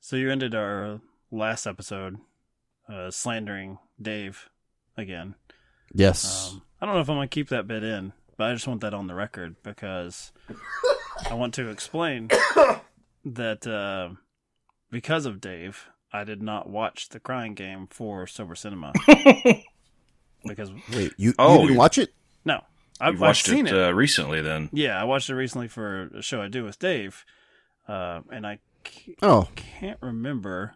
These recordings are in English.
So you ended our last episode uh, slandering Dave again. Yes. Um, I don't know if I'm gonna keep that bit in, but I just want that on the record because I want to explain that uh, because of Dave, I did not watch the Crying Game for Sober Cinema because Wait, you, Oh, you didn't watch it? no, I've, You've I've watched seen it, it. Uh, recently, then. yeah, I watched it recently for a show I do with Dave, uh, and I Oh, can't remember.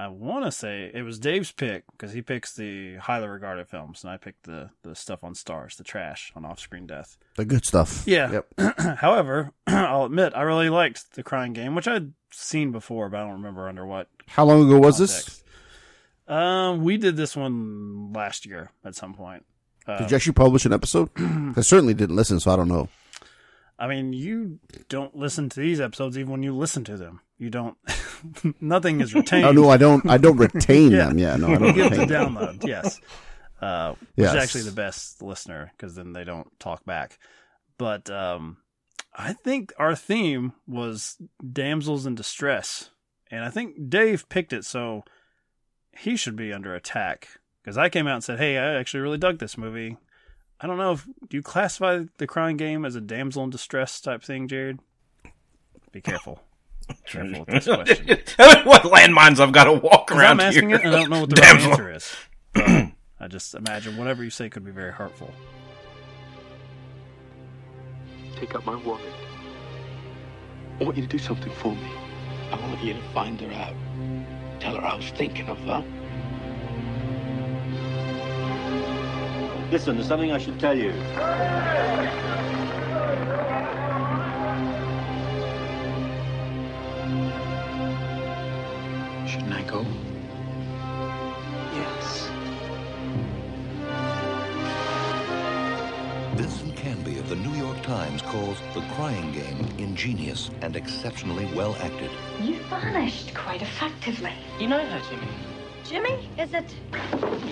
I want to say it was Dave's pick because he picks the highly regarded films, and I picked the the stuff on stars, the trash on Off Screen Death. the good stuff. Yeah. Yep. However, I'll admit I really liked the Crying Game, which I'd seen before, but I don't remember under what How long ago was this? Um, we did this one last year at some point. Uh, Did you actually publish an episode? I certainly didn't listen, so I don't know. I mean, you don't listen to these episodes even when you listen to them. You don't. nothing is retained. Oh no, I don't. I don't retain Yeah. them. Yeah, no, I don't give the retain them. download. Yes, uh, which Yes. is actually the best listener because then they don't talk back. But um, I think our theme was damsels in distress, and I think Dave picked it, so he should be under attack. Because I came out and said, "Hey, I actually really dug this movie." I don't know if do you classify the Crying Game as a damsel in distress type thing, Jared? Be careful. Careful with this question. what landmines I've got to walk around I'm asking here? it and I don't know what the Damsel. right answer is. I just imagine whatever you say could be very hurtful. Take up my wallet. I want you to do something for me. I want you to find her out. Tell her I was thinking of her. Listen, there's something I should tell you. Shouldn't I go? Yes. Vincent Canby of the New York Times calls The Crying Game ingenious and exceptionally well acted. You vanished quite effectively. You know her, Jimmy. Jimmy, is it?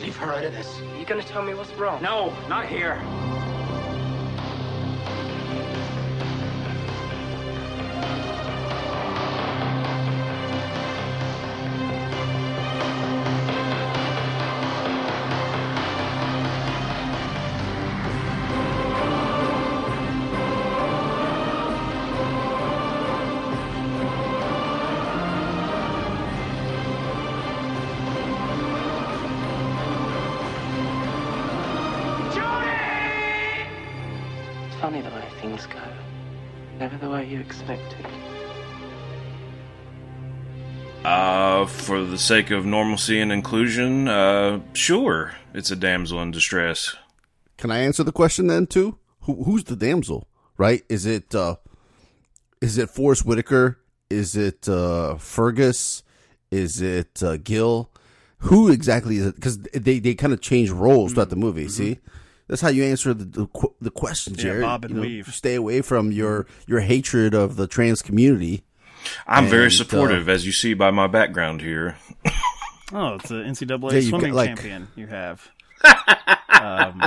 Leave her out of this. Are you gonna tell me what's wrong? No, not here. Funny the way things go. Never the way you expected. Uh, for the sake of normalcy and inclusion, uh, sure, it's a damsel in distress. Can I answer the question then too? Who, who's the damsel? Right? Is it uh, is it Forest Whitaker? Is it uh, Fergus? Is it uh, Gil? Who exactly is it? Because they, they kind of change roles throughout the movie. See, that's how you answer the the, qu- the question, Yeah, Jared. bob and You know, weave. Stay away from your your hatred of the trans community. I'm very And, uh, supportive, as you see by my background here. Oh, it's an NCAA Yeah, you've got, swimming like- champion you have. um,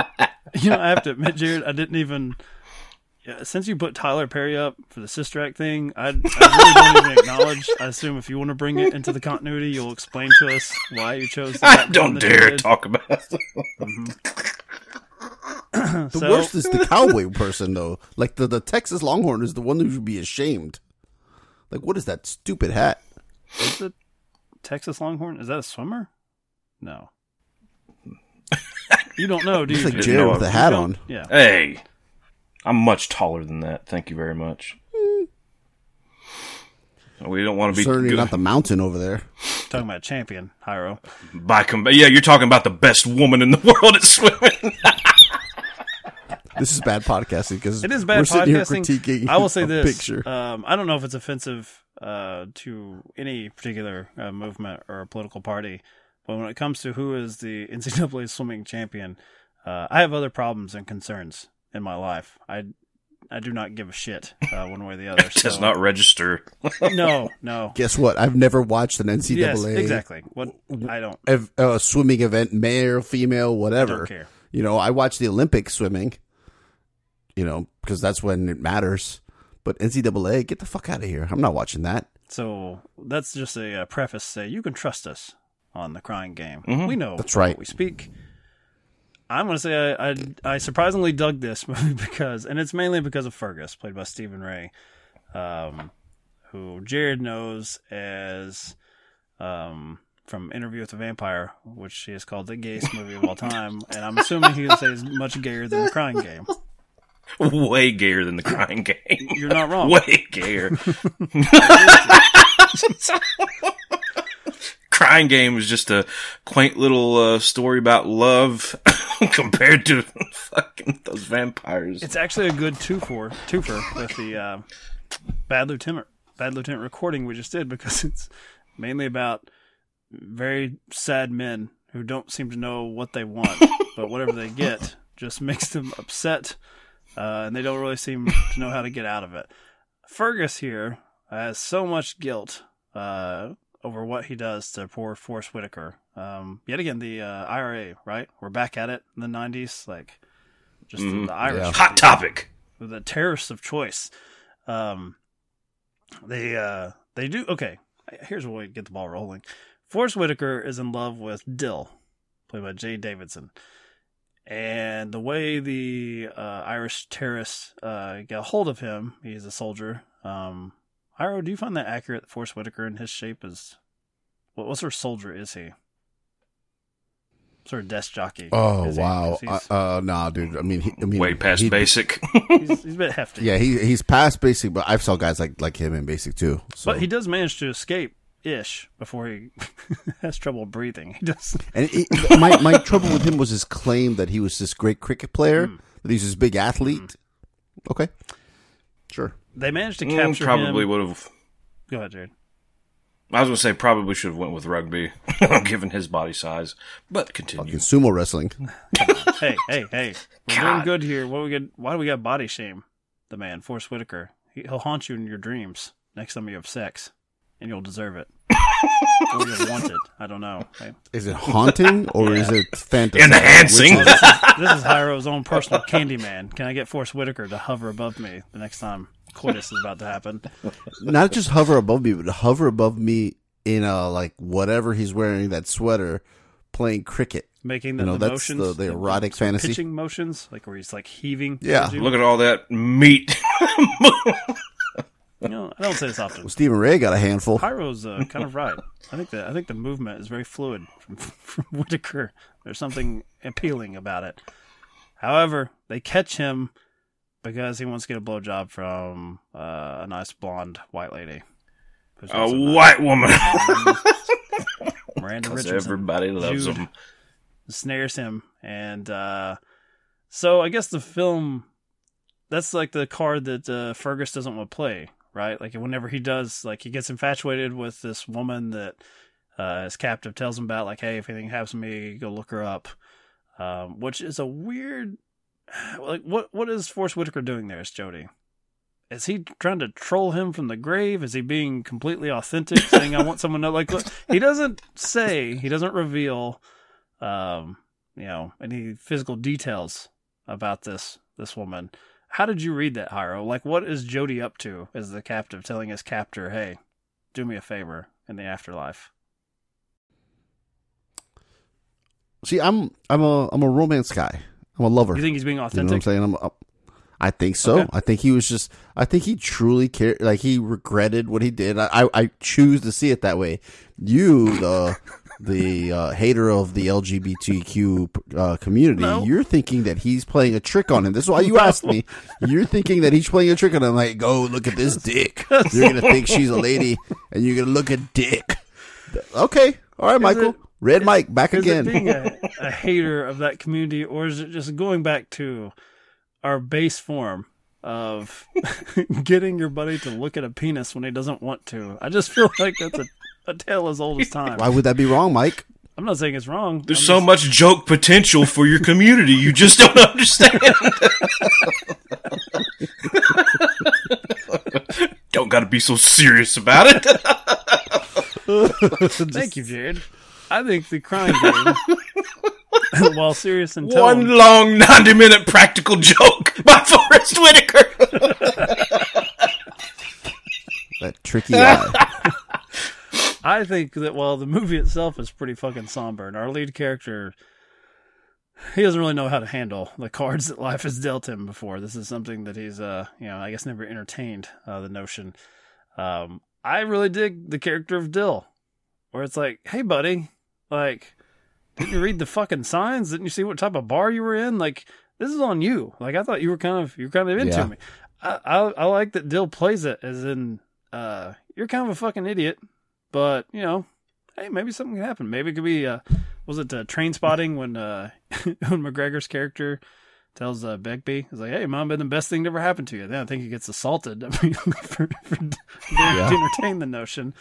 you know, I have to admit, Jared, I didn't even. Yeah, since you put Tyler Perry up for the Sister Act thing, I, I really don't even acknowledge. I assume if you want to bring it into the continuity, you'll explain to us why you chose. The I don't dare talk about it. The So- worst is the cowboy person though. Like the, the Texas Longhorn is the one who should be ashamed. Like what is that stupid hat? Is it Texas Longhorn? Is that a swimmer? No. You don't know, do you? Looks like Jared? Jared with I- a hat on. Yeah. Hey, I'm much taller than that. Thank you very much. We don't want to be Certainly good. not the mountain over there. Talking about champion, Hyro. by com- yeah, you're talking about the best woman in the world at swimming. This is bad podcasting because It is bad we're sitting podcasting. here critiquing. I will say this: picture. um, I don't know if it's offensive uh, to any particular uh, movement or political party, but when it comes to who is the NCAA swimming champion, uh, I have other problems and concerns in my life. I I do not give a shit uh, one way or the other. Does so- not register. No, no. Guess what? I've never watched an NCAA Yes, exactly. What I don't. A, uh, swimming event, male, female, whatever. Don't care. You know, I watch the Olympic swimming. You know, because that's when it matters. But NCAA, get the fuck out of here. I'm not watching that. So that's just a, uh preface. to Say you can trust us on the crying game. Mhm. We know That's what right. We speak. I'm going to say I, I I surprisingly dug this movie because, and it's mainly because of Fergus, played by Stephen Rea, um, who Jared knows as um, from Interview with the Vampire, which he has called the gayest movie of all time, and I'm assuming he would say is much gayer than the Crying Game. Way gayer than the crying game. You're not wrong. Way gayer. crying game is just a quaint little uh, story about love compared to fucking those vampires. It's actually a good two for twofer with the uh, Bad Lieutenant Bad Lieutenant recording we just did because it's mainly about very sad men who don't seem to know what they want, but whatever they get just makes them upset, uh, and they don't really seem to know how to get out of it. Fergus here has so much guilt uh, over what he does to poor Forest Whitaker. Um, yet again, the uh, IRA, right? We're back at it in the '90s, like just the, Mhm. the Irish Yeah. Hot topic. the terrorists of choice. Um, they uh, they do okay. Here's where we get the ball rolling. Forest Whitaker is in love with Dill, played by Jaye Davidson, and the way the uh, Irish terrorists uh, get a hold of him, he's a soldier. Um, Hyro, do you find that accurate? that Forest Whitaker in his shape is what? What sort of soldier is he? Sort of desk jockey. Oh is he? wow. 'Cause He's, Uh, uh, nah, dude. I mean, he, I mean, Way past he- basic. he's, he's a bit hefty. Yeah, he he's past basic, but I've saw guys like like him in basic too. So. But he does manage to escape ish before he has trouble breathing. He does. And he, my my trouble with him was his claim that he was this great cricket player, Hmm. that he's this big athlete. Okay, sure. They managed to Mm, capture probably him. would have. Go ahead, Jared. I was gonna say probably should have went with rugby, given his body size. But continue. Fucking sumo wrestling. hey, hey, hey! We're doing good here. What we get? Why do we got body shame? The man, Force Whitaker. He, he'll haunt you in your dreams next time you have sex, and you'll deserve it. or you'll want it. I don't know. Okay? Is it haunting or is it fantasy? Enhancing. Which is? This is Hyro's own personal Candyman. Can I get Force Whitaker to hover above me the next time coitus is about to happen? Not just hover above me, but hover above me in a like whatever he's wearing that sweater, playing cricket. Making the, You know, the that's motions, the- the erotic of fantasy. pitching motions, like where he's like heaving. Yeah. towards you. Look at all that meat. You know, I don't say this often. Stephen Rea got a handful. Pyro's uh, kind of right. I think the I think the movement is very fluid from, from Whitaker. There's something appealing about it. However, they catch him because he wants to get a blowjob from uh, a nice blonde white lady. A white woman. Miranda 'Cause Richardson. everybody loves Jude them. snares him, and uh, so I guess the film that's like the card that uh, Fergus doesn't want to play, right? Like whenever he does, like he gets infatuated with this woman that uh, his captive tells him about, like, hey, if anything happens to me, go look her up. Um, which is a weird, like, what what is Force Whitaker doing there as Jody? Is he trying to troll him from the grave? Is he being completely authentic, saying I want someone to like? Look, he doesn't say, he doesn't reveal, um, you know, any physical details about this this woman. How did you read that, Hyro? Like, what is Jody up to as the captive, telling his captor, "Hey, do me a favor in the afterlife"? See, I'm I'm a I'm a romance guy. I'm a lover. You think he's being You know I'm saying? I'm, i I think so. Okay. I think he was just. I think he truly cared. Like he regretted what he did. I I, I choose to see it that way. You the the uh, hater of the LGBTQ uh, community. No. You're thinking that he's playing a trick on him. This is why you asked me. You're thinking that he's playing a trick on him. Like, go look at this dick. You're gonna think she's a lady, and you're gonna look at dick. Okay, all right, Michael. it- Red Mike back Is again. being a, a hater of that community, or is it just going back to our base form of getting your buddy to look at a penis when he doesn't want to? I just feel like that's a, a tale as old as time. why would that be wrong, Mike? I'm not saying it's wrong. There's I'm so just- much joke potential for your community. You just don't understand. don't got to be so serious about it. Thank you, Jared. I think the crime game, while serious in tone, One long 90 minute practical joke by Forest Whitaker. That tricky eye. I think that while the movie itself is pretty fucking somber, and our lead character, he doesn't really know how to handle the cards that life has dealt him before. This is something that he's, uh, you know, I guess never entertained uh, the notion. Um, I really dig the character of Dill, where it's like, hey, buddy, like, didn't you read the fucking signs? Didn't you see what type of bar you were in? Like, this is on you. Like, I thought you were kind of, you're kind of into Yeah. me. I, I, I like that Dill plays it as in, uh, you're kind of a fucking idiot, but you know, hey, maybe something can happen. Maybe it could be, uh, was it uh, train spotting when, uh, when McGregor's character tells uh, Begbie, he's like, hey, mom, been the best thing to ever happen to you. Then I think he gets assaulted for, for Yeah. to entertain the notion.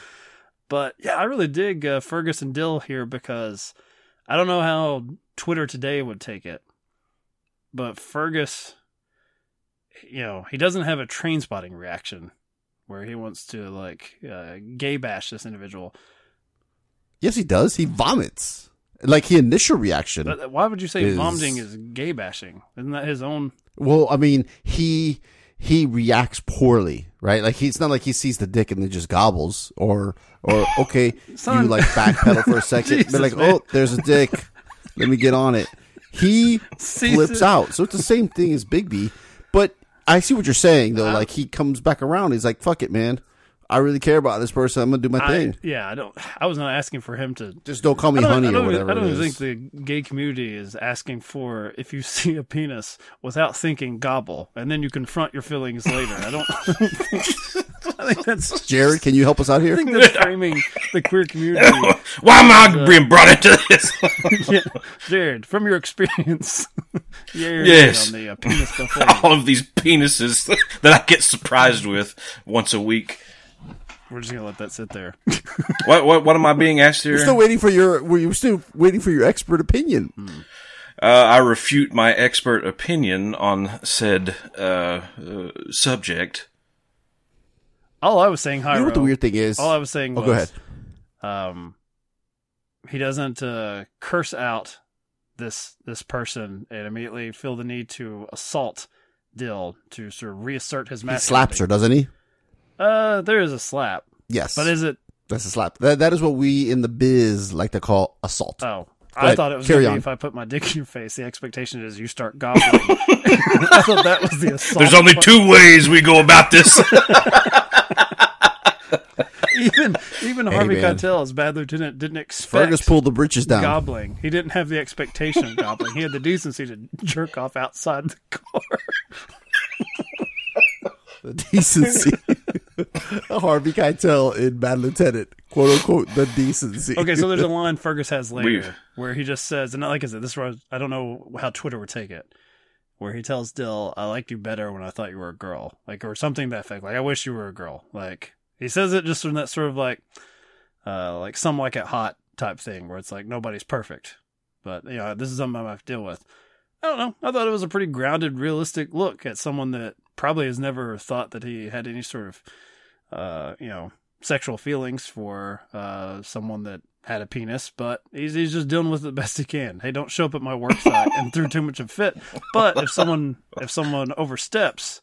But yeah, I really dig uh, Fergus and Dill here because I don't know how Twitter today would take it, but Fergus, you know, he doesn't have a train spotting reaction where he wants to like uh, gay bash this individual. yes, he does. He vomits. Like his initial reaction. But why would you say Is- vomiting is gay bashing? Isn't that his own? Well, I mean, he he reacts poorly, right? Like he's not like he sees the dick and then just gobbles, or or okay, Son. you like backpedal for a second, Jesus, but like, man. oh, there's a dick, let me get on it. He flips out, so it's the same thing as Begbie, but I see what you're saying though. I- like he comes back around, he's like, fuck it, man, I really care about this person. I'm gonna do my I, thing. yeah, I don't. I was not asking for him to Just don't call me I don't, honey I don't, or whatever. I don't it even is. think the gay community is asking for if you see a penis without thinking gobble, and then you confront your feelings later. I don't. I think that's. Jared, can you help us out here? I here? think that's framing the queer community. Why am I being brought into this? yeah, Jared, from your experience, yeah, Yes. on the uh, penis buffet. All of these penises that I get surprised with once a week. We're just gonna let that sit there. What what what am I being asked here? We're still waiting for your. We're still waiting for your expert opinion. Uh, I refute my expert opinion on said uh, uh, subject. All I was saying, Hyro, You know what the weird thing is? all I was saying oh, was, go ahead. um, he doesn't uh, curse out this this person and immediately feel the need to assault Dill to sort of reassert his He slaps her, doesn't he? Uh, there is a slap, Yes, but is it? that's a slap. That that is what we in the biz like to call assault. Oh, Go I ahead, thought it was carry on. if I put my dick in your face. The expectation is you start gobbling. I thought that was the assault. There's only part. two ways we go about this. even even Hey, Harvey man. Keitel as Bad Lieutenant didn't expect Fergus pulled the britches down. gobbling. He didn't have the expectation of gobbling. He had the decency to jerk off outside the car. the decency. Harvey Keitel in Bad Lieutenant, quote unquote, the decency. Okay, so there's a line Fergus has later We've- where he just says, and like I said, this was I don't know how Twitter would take it, where he tells Dill, "I liked you better when I thought you were a girl," like or something to that effect. Like I wish you were a girl. Like he says it just in that sort of like, uh, like some like it hot type thing where it's like nobody's perfect, but you know this is something I have to deal with. I don't know. I thought it was a pretty grounded, realistic look at someone that probably has never thought that he had any sort of, uh, you know, sexual feelings for uh, someone that had a penis, but he's he's just dealing with it the best he can. Hey, don't show up at my work site and throw too much of fit. But if someone if someone oversteps,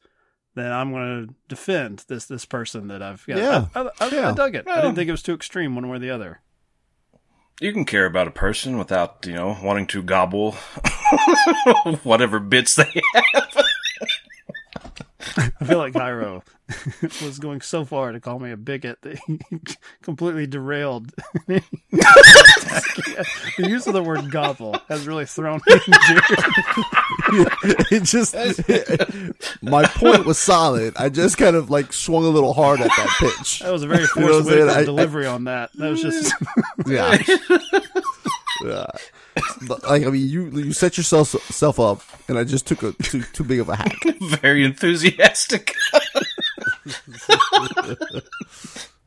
then I'm going to defend this this person that I've got. Yeah. I, I, I, Yeah. I dug it. I didn't think it was too extreme one way or the other. you can care about a person without, you know, wanting to gobble whatever bits they have. I feel like Hyro was going so far to call me a bigot that he completely derailed. the use of the word gobble has really thrown me it just my point was solid. I just kind of like swung a little hard at that pitch. That was a very You know what I'm forced saying? Whitaker I- delivery on that. That was just Yeah. yeah. But, Like I mean, you you set yourself self up, and I just took a too too big of a hack. Very enthusiastic.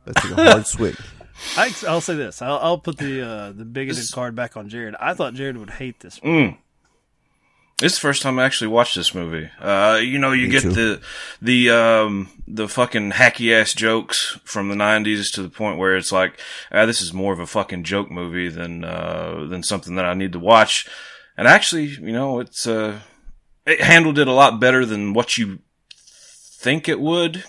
That's a hard swing. I, I'll say this. I'll, I'll put the uh, the bigoted card back on Jared. I thought Jared would hate this. Mm. This is the first time I actually watched this movie. Uh, you know, you Me get too. the the um the fucking hacky ass jokes from the '90s to the point where it's like, ah, this is more of a fucking joke movie than uh than something that I need to watch. And actually, you know, it's uh it handled it a lot better than what you think it would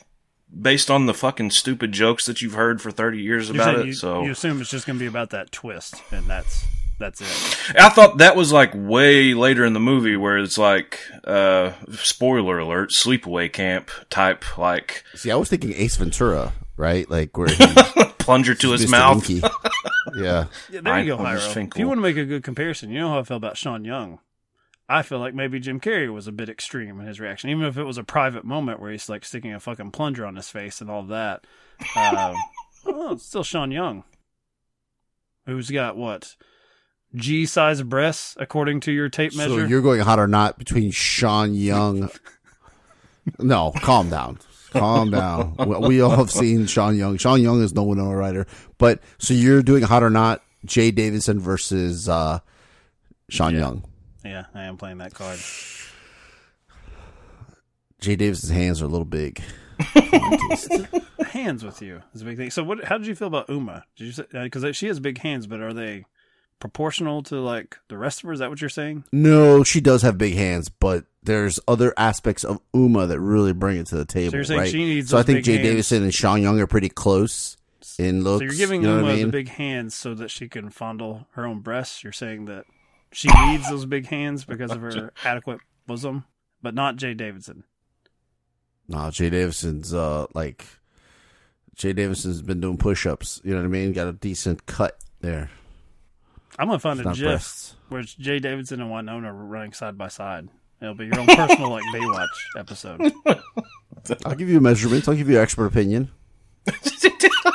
based on the fucking stupid jokes that you've heard for 30 years about saying it. you, so you assume it's just going to be about that twist, and that's that's it. I thought that was like way later in the movie where it's like, uh, spoiler alert, sleepaway camp type, like See, I was thinking Ace Ventura, right? Like where he plunger to his Mr. mouth. Yeah. Yeah, there you go, I'm just Hyro. If you want to make a good comparison, you know how I feel about Sean Young. I feel like maybe Jim Carrey was a bit extreme in his reaction, even if it was a private moment where he's like sticking a fucking plunger on his face and all that. Um, oh, it's still Sean Young, who's got what G size breasts according to your tape measure. So you're going hot or not between Sean Young. no, calm down. Calm down. We, we all have seen Sean Young. Sean Young is no Winona Ryder. But so you're doing hot or not, Jaye Davidson versus uh, Sean Young. yeah, I am playing that card. Jaye Davidson's hands are a little big. Hands with you is a big thing. So, what? How did you feel about Uma? Did you say because she has big hands, but are they proportional to like the rest of her? Is that what you're saying? No, she does have big hands, but there's other aspects of Uma that really bring it to the table. So you're saying right? she needs So I think Jaye hands. Davidson and Sean Young are pretty close in looks. So you're giving you know Uma I the big hands so that she can fondle her own breasts. You're saying that she needs those big hands because of her adequate bosom, but not Jaye Davidson. No, Jaye Davidson's uh like Jaye Davidson's been doing push ups, you know what I mean? Got a decent cut there. I'm gonna find It's a not GIF breasts. where it's Jaye Davidson and Winona running side by side. It'll be your own personal like Baywatch episode. I'll give you measurements, I'll give you an expert opinion.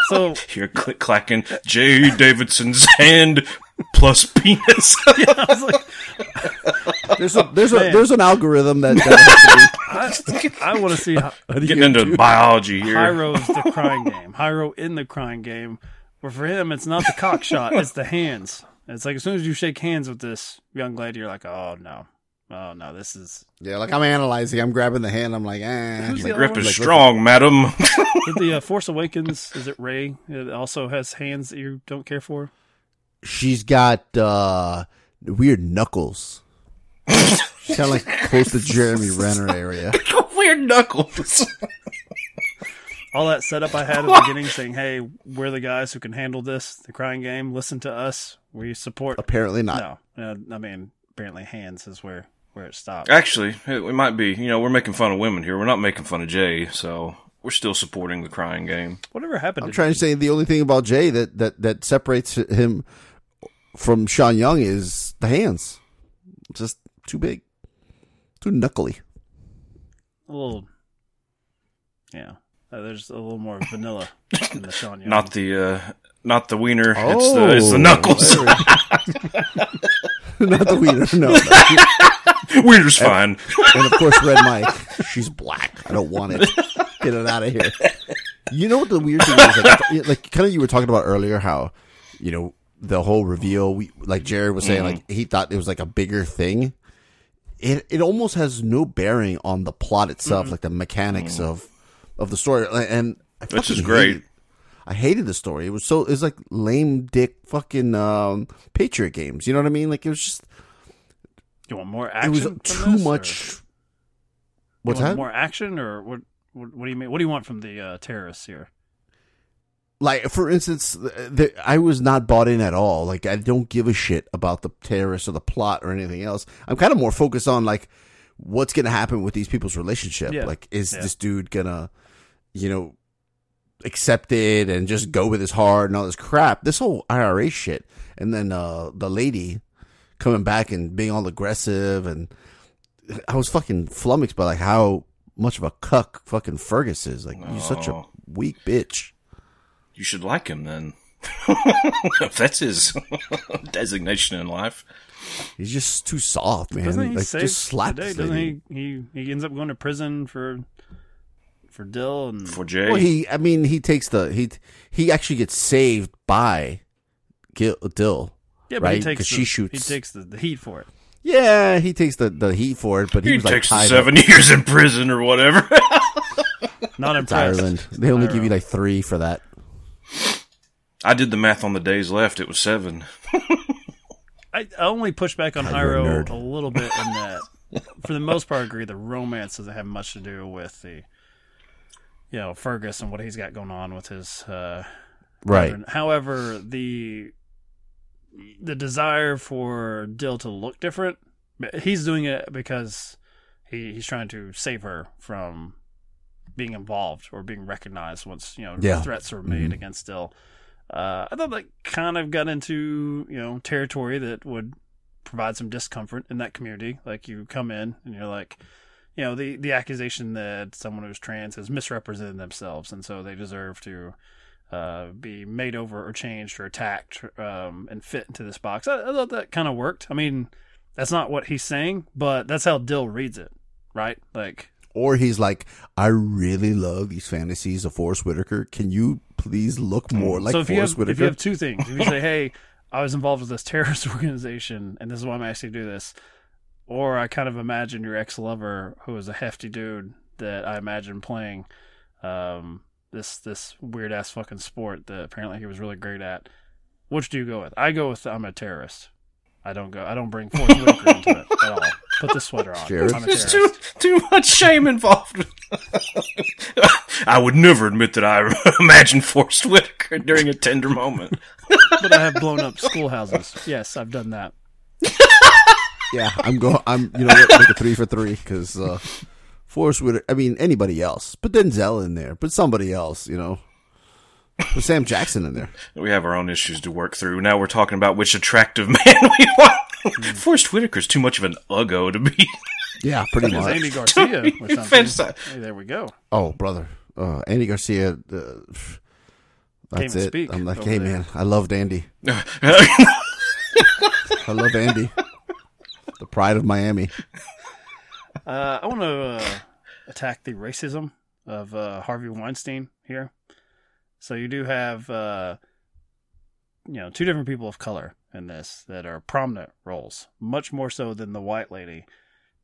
So You're click clacking Jaye Davidson's hand plus penis. I was like, There's a there's a there's an algorithm that, that has to be I, I want to see Hy- Getting into biology here. Hyro's the crying game. Hyro in the crying game, where for him it's not the cock shot, it's the hands. It's like as soon as you shake hands with this young lady, you're like, oh no, oh no, this is Yeah, like I'm analyzing, I'm grabbing the hand, I'm like, eh. Who's The the grip other is one? strong, madam. The uh, Force Awakens. Is it Rey? It also has hands that you don't care for. She's got uh weird knuckles. She's kinda like close to Jeremy Renner area. Weird knuckles. All that setup I had at the beginning, saying, "Hey, we're the guys who can handle this, the crying game. Listen to us. We support." Apparently not. No, I mean, apparently, hands is where where it stops. Actually, it- we might be. You know, we're making fun of women here. We're not making fun of Jaye, so we're still supporting the crying game. Whatever happened? I'm to trying to say the only thing about Jaye that, that, that separates him from Sean Young is the hands. Just too big. Too knuckly. a little, yeah. Uh, there's a little more vanilla in the Sean Young. Not the uh, not the wiener. it's the it's the oh. knuckles. Not the wiener, no. Wiener's fine. and of course, Red Mike. She's black. I don't want it. Get it out of here. You know what the weird thing is? Like, like kind of you were talking about earlier, how you know the whole reveal. We like Jared was saying, like he thought it was like a bigger thing. It it almost has no bearing on the plot itself, mm. like the mechanics of of the story, and I Which is great. I hated the story. It was so it was like lame dick fucking um, Patriot games. You know what I mean? Like it was just you want more action? it was too this, or- much. You What's that? More action, or what, what? What do you mean? What do you want from the uh, terrorists here? like for instance the, i was not bought in at all like i don't give a shit about the terrorists or the plot or anything else i'm kind of more focused on like what's gonna happen with these people's relationship Yeah. like is Yeah. this dude gonna you know accept it and just go with his heart and all this crap this whole ira shit and then uh the lady coming back and being all aggressive and i was fucking flummoxed by like how much of a cuck fucking fergus is like you're such a Oh. weak bitch You should like him then. if that's his designation in life. He's just too soft, man. Doesn't he like save just slap the day? this Doesn't he, he? He ends up going to prison for for Dill and For Jaye. Well, he. I mean, he takes the he. He actually gets saved by Gil, Dill. yeah, but right? he takes 'Cause the, she shoots. He takes the, the heat for it. Yeah, he takes the, the heat for it, but he, he was takes the tied seven up. years in prison or whatever. Not in impressed. Ireland. They only give you like three for that. I did the math on the days left. It was seven. I, I only push back on God, you're a Hyro a little bit in that, for the most part, I agree the romance doesn't have much to do with the, you know Fergus and what he's got going on with his uh, Right. brethren. However, the the desire for Dill to look different, he's doing it because he he's trying to save her from being involved or being recognized once you know Yeah. threats are made Mhm. against Dill. Uh, I thought that kind of got into you know territory that would provide some discomfort in that community. Like you come in and you're like, you know, the the accusation that someone who's trans has misrepresented themselves, and so they deserve to uh, be made over or changed or attacked um, and fit into this box. I, I thought that kind of worked. I mean, that's not what he's saying, but that's how Dill reads it, right? Like, Or he's like, I really love these fantasies of Forest Whitaker. Can you please look more like so if you have Whitaker? if you have two things, if you say, "Hey, I was involved with this terrorist organization, and this is why I'm asking you to do this," or I kind of imagine your ex lover, who is a hefty dude that I imagine playing um, this this weird ass fucking sport that apparently he was really great at. Which do you go with? I go with I'm a terrorist. I don't go. I don't bring Forest Whitaker into it at all. Put the sweater on. Jared? There's too too much shame involved. I would never admit that I imagined forced Whitaker during a tender moment. but I have blown up schoolhouses. Yes, I've done that. Yeah, I'm going. I'm you know what? Make a three for three because uh, Forest Whitaker. I mean anybody else, but Denzel in there, but somebody else. You know, put Sam Jackson in there. We have our own issues to work through. Now we're talking about which attractive man we want. Forest Whitaker's too much of an uggo to be. Yeah, pretty much. Andy Garcia or something. Hey, there we go. Oh, brother, uh, Andy Garcia. Uh, that's even it. speak I'm like, hey there. man, I loved Andy. I love Andy. The pride of Miami. Uh, I want to uh, attack the racism of uh, Harvey Weinstein here. So you do have, uh, you know, two different people of color in this that are prominent roles, much more so than the white lady.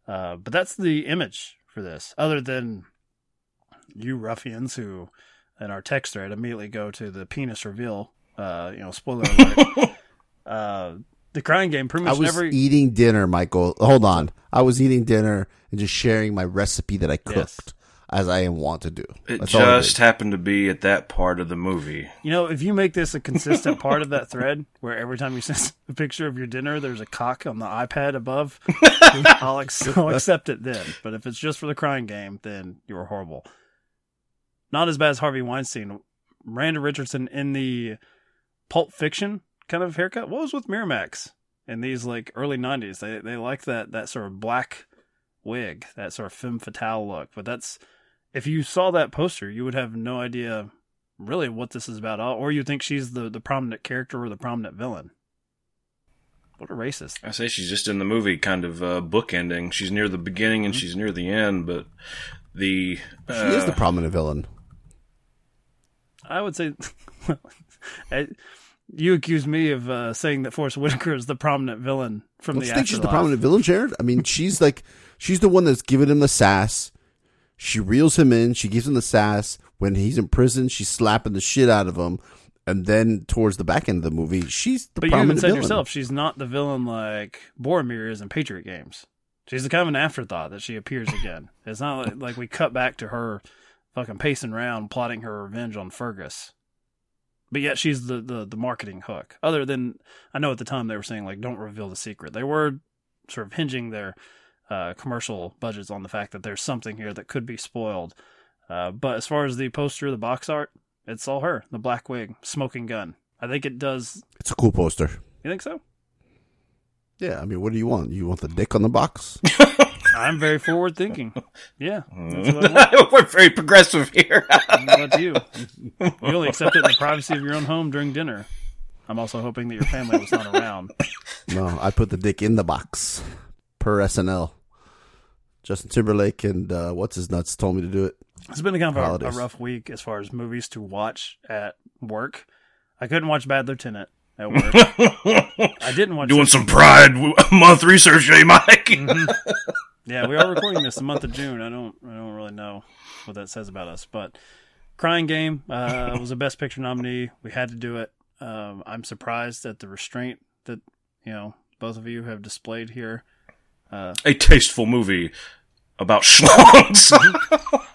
Uh, but that's the image for this. Other than you ruffians who, in our text thread, immediately go to the penis reveal. Uh, you know, spoiler alert. the crying game pretty I was never. eating dinner, Michael. Hold on. I was eating dinner and just sharing my recipe that I cooked, Yes. as I am wont to do. It That's just happened to be at that part of the movie. You know, if you make this a consistent part of that thread, where every time you send a picture of your dinner, there's a cock on the iPad above, I'll, ex- I'll accept it then. But if it's just for the crying game, then you were horrible. Not as bad as Harvey Weinstein. Miranda Richardson in the Pulp Fiction kind of haircut. What was with Miramax in these like early '90s? They they like that that sort of black wig, that sort of femme fatale look. But that's if you saw that poster, you would have no idea really what this is about, or you think she's the the prominent character or the prominent villain. What a racist! I say she's just in the movie, kind of uh, bookending. She's near the beginning and she's near the end, but the She is the uh, prominent villain. I would say I- you accuse me of uh, saying that Forest Whitaker is the prominent villain from Don't the you think she's the prominent villain, Jared? I mean, she's like, she's the one that's giving him the sass. She reels him in. She gives him the sass. When he's in prison, she's slapping the shit out of him. And then towards the back end of the movie, she's the But you even prominent said villain. yourself, she's not the villain like Boromir is in Patriot Games. She's the kind of an afterthought that she appears again. It's not like, like we cut back to her fucking pacing around plotting her revenge on Fergus. But yet she's the, the, the marketing hook. Other than, I know at the time they were saying, like, don't reveal the secret. They were sort of hinging their uh, commercial budgets on the fact that there's something here that could be spoiled. Uh, but as far as the poster, the box art, it's all her. The black wig, smoking gun. I think it does. It's a cool poster. You think so? Yeah, I mean, what do you want? You want the dick on the box? I'm very forward thinking. Yeah. That's what I we're very progressive here. What about you? You only accept it in the privacy of your own home during dinner. I'm also hoping that your family was not around. no, I put the dick in the box per SNL. Justin Timberlake and uh, what's his nuts told me to do it. It's been a kind of a, a rough week as far as movies to watch at work. I couldn't watch Bad Lieutenant at work. I didn't watch Doing some Pride Month research, eh, Mike? Mm-hmm. Yeah, we are recording this the month of June. I don't I don't really know what that says about us, but Crying Game uh, was a Best Picture nominee. We had to do it. Um, I'm surprised at the restraint that you know both of you have displayed here. Uh, A tasteful movie about schlongs.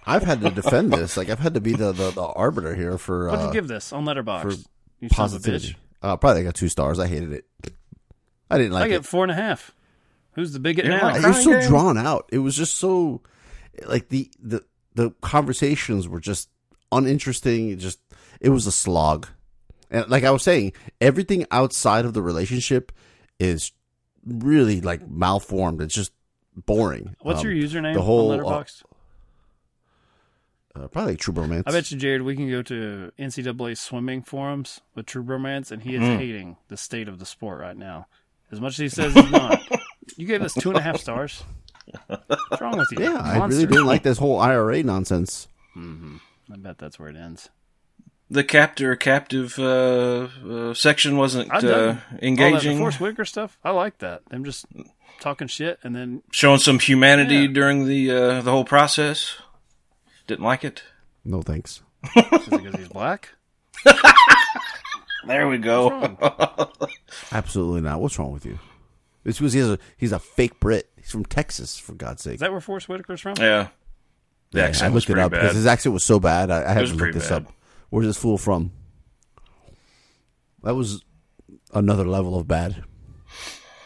I've had to defend this. Like I've had to be the the, the arbiter here for What'd uh, you give this on Letterboxd? for You son of a bitch. positivity. Uh, probably got two stars. I hated it. I didn't like I like get it. four and a half. Who's the bigot now? like- It was so game. drawn out. It was just so like the the the conversations were just uninteresting. It just it was a slog. And like I was saying, everything outside of the relationship is really like malformed. It's just boring. What's Um, your username the whole, on uh, Letterboxd? Uh, probably like True Romance. I bet you, Jared, we can go to NCAA swimming forums with True Romance, and he is Hmm. hating the state of the sport right now. As much as he says he's not. You gave us two and a half stars. What's wrong with you? Yeah, I really didn't like this whole IRA nonsense. I bet that's where it ends. the captor captive uh, uh, section wasn't uh, all that, the engaging, Force Whitaker stuff. I like that. Them just talking shit, and then showing some humanity Yeah. during the uh, the whole process. Didn't like it. No thanks. is it because he's black? There we go. Absolutely not. What's wrong with you? It's because he has a he's a fake Brit. He's from Texas, for God's sake. Is that where Force Whitaker's from? yeah, the Yeah, accent I was looked it up bad. because his accent was so bad. I, I had was to look this bad. up. Where's this fool from? That was another level of bad.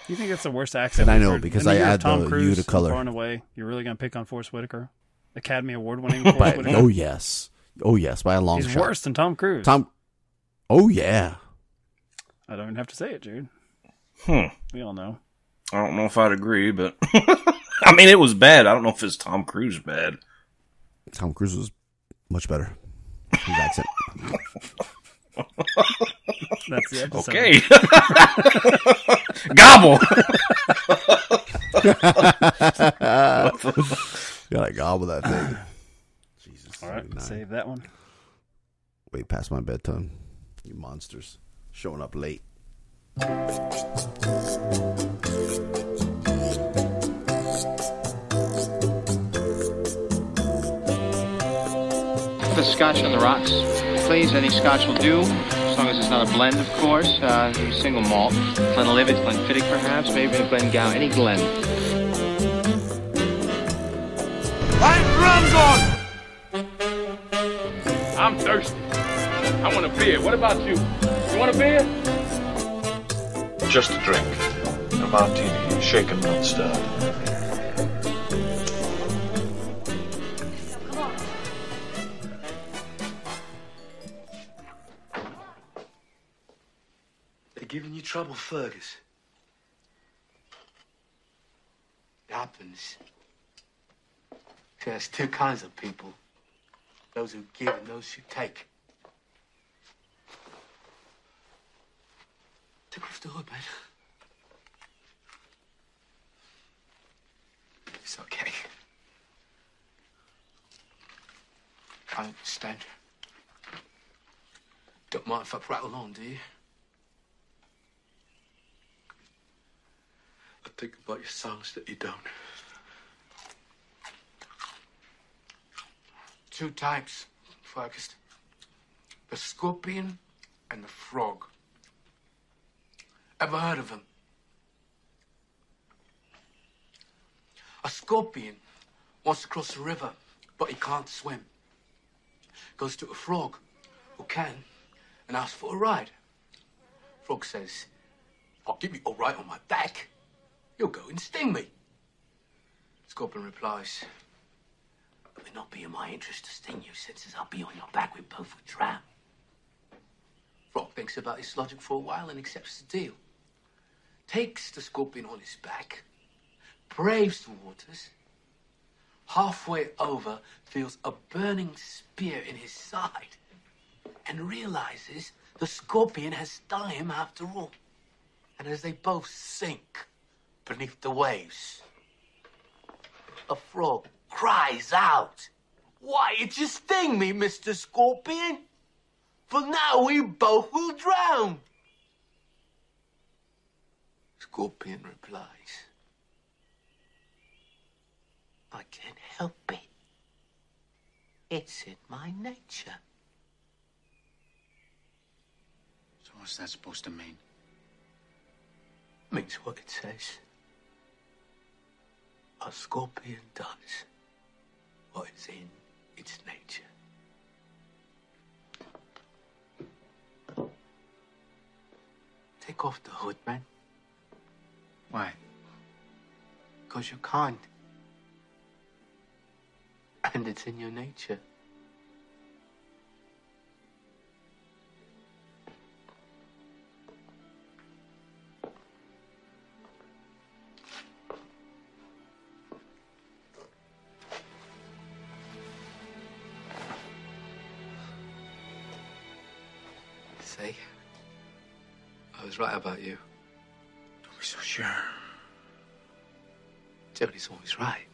You think it's the worst accent? And I know, because In I year of add Tom the Cruise U to color. Far and away, you're really gonna pick on Force Whitaker, Academy Award winning Force But Whitaker. oh yes, oh yes, by a long he's shot. worse than Tom Cruise. Tom. Oh yeah. I don't even have to say it, Jared. Hmm. We all know. I don't know if I'd agree, but I mean, it was bad. I don't know if it's Tom Cruise bad. Tom Cruise was much better. His accent. That's the episode. Okay, gobble. Gotta gobble that thing. Jesus. All right, 79. save that one. Way past my bedtime. You monsters. Showing up late. The scotch on the rocks, please. Any scotch will do, as long as it's not a blend, of course. Uh, single malt, Glenlivet, Glenfiddich, perhaps, maybe a Glengow, any Glen. I'm thirsty. I want a beer. What about you? You want a beer? Just a drink. A martini, shaken, not stirred. They're giving you trouble, Fergus. It happens. There's two kinds of people. Those who give and those who take. Take off the hood, man. It's okay. I understand. Don't mind if I prattle on, do you? I think about your songs that you don't. Two types, focused The scorpion and the frog. Ever heard of them? A scorpion wants to cross the river, but he can't swim. Goes to a frog who can and asks for a ride. Frog says, I'll give you a ride on my back. You'll go and sting me. Scorpion replies, It would not be in my interest to sting you, since I'll be on your back, we both would drown. Frog thinks about his logic for a while and accepts the deal. Takes the scorpion on his back, braves the waters, halfway over, feels a burning spear in his side, and realizes the scorpion has stung him after all. And as they both sink beneath the waves, a frog cries out, Why did you sting me, Mr. Scorpion? For now we both will drown. Scorpion replies, I can't help it. It's in my nature. So what's that supposed to mean? Means what it says. A scorpion does what is in its nature. Take off the hood, man. Why? Because you can't. And it's in your nature. Right about you. Don't be so sure. Jody's always right.